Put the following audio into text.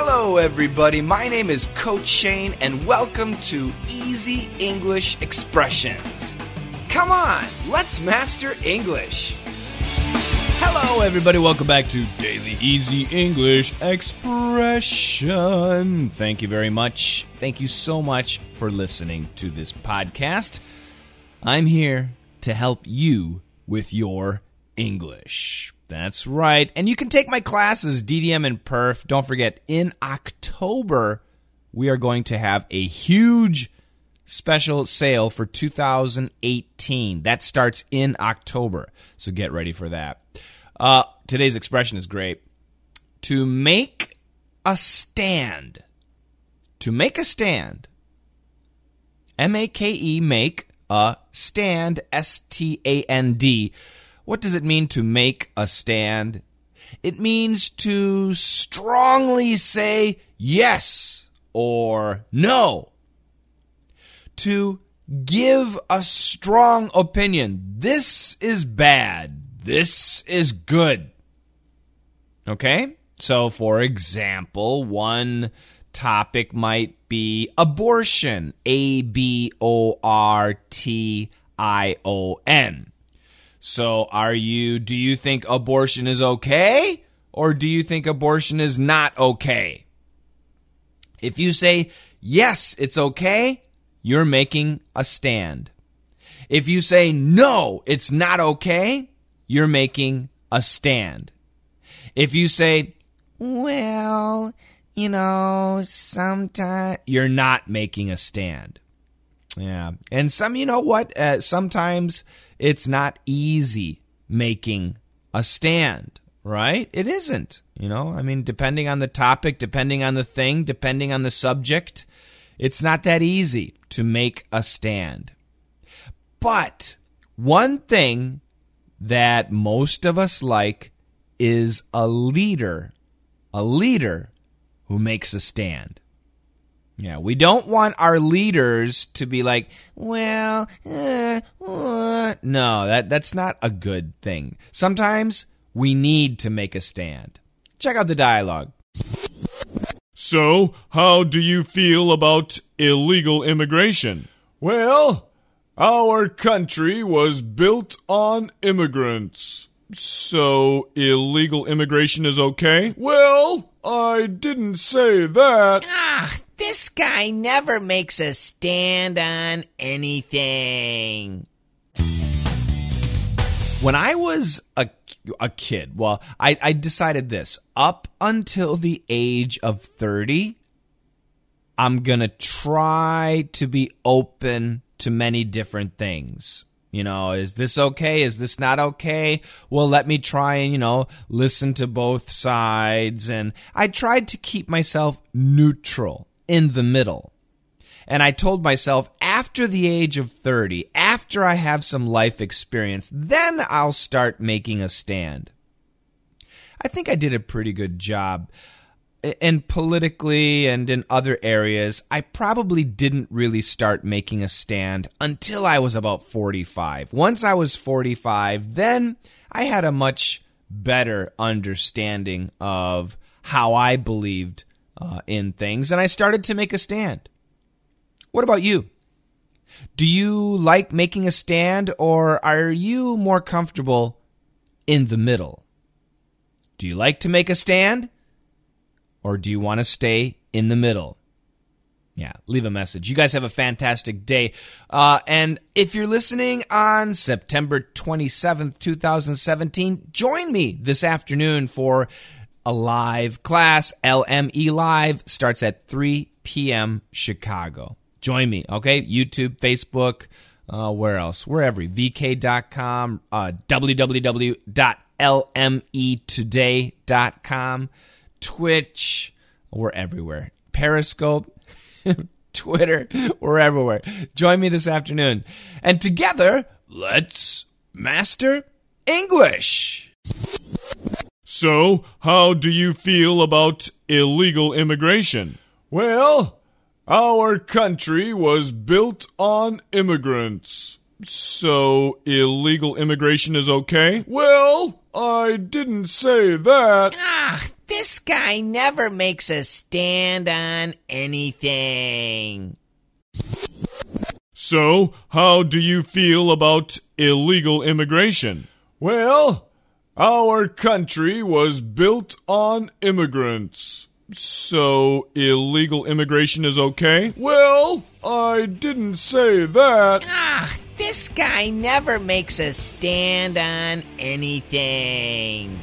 Hello, everybody. My name is Coach Shane, and welcome to Easy English Expressions. Come on, let's master English. Hello, everybody. Welcome back to Daily Easy English Expression. Thank you very much. Thank you so much for listening to this podcast. I'm here to help you with your English. That's right. And you can take my classes, DDM and Perf. Don't forget, in October, we are going to have a huge special sale for 2018. That starts in October. So get ready for that. Uh, today's expression is great. To make a stand. To make a stand. M A K E, make a stand. S T A N D. What does it mean to make a stand? It means to strongly say yes or no. To give a strong opinion. This is bad. This is good. Okay? So, for example, one topic might be abortion. A B O R T I O N. So, are you, do you think abortion is okay? Or do you think abortion is not okay? If you say, yes, it's okay, you're making a stand. If you say, no, it's not okay, you're making a stand. If you say, well, you know, sometimes, you're not making a stand. Yeah. And some, you know what? Uh, sometimes it's not easy making a stand, right? It isn't. You know, I mean, depending on the topic, depending on the thing, depending on the subject, it's not that easy to make a stand. But one thing that most of us like is a leader, a leader who makes a stand. Yeah, we don't want our leaders to be like, well, uh, uh. no, that that's not a good thing. Sometimes we need to make a stand. Check out the dialogue. So, how do you feel about illegal immigration? Well, our country was built on immigrants. So, illegal immigration is okay? Well, I didn't say that. Ah, this guy never makes a stand on anything. When I was a, a kid, well, I, I decided this up until the age of 30, I'm going to try to be open to many different things. You know, is this okay? Is this not okay? Well, let me try and, you know, listen to both sides. And I tried to keep myself neutral in the middle. And I told myself after the age of 30, after I have some life experience, then I'll start making a stand. I think I did a pretty good job. And politically and in other areas, I probably didn't really start making a stand until I was about 45. Once I was 45, then I had a much better understanding of how I believed uh, in things, and I started to make a stand. What about you? Do you like making a stand, or are you more comfortable in the middle? Do you like to make a stand, or do you want to stay in the middle? Yeah, leave a message. You guys have a fantastic day. Uh, and if you're listening on September 27th, 2017, join me this afternoon for a live class. LME Live starts at 3 p.m. Chicago. Join me, okay? YouTube, Facebook, uh, where else? We're every VK.com, uh, www.lmetoday.com, Twitch, we're everywhere. Periscope, Twitter, we're everywhere. Join me this afternoon. And together, let's master English. So, how do you feel about illegal immigration? Well, our country was built on immigrants. So, illegal immigration is okay? Well, I didn't say that. Ah, this guy never makes a stand on anything. So, how do you feel about illegal immigration? Well, our country was built on immigrants. So, illegal immigration is okay? Well, I didn't say that. Ah, this guy never makes a stand on anything.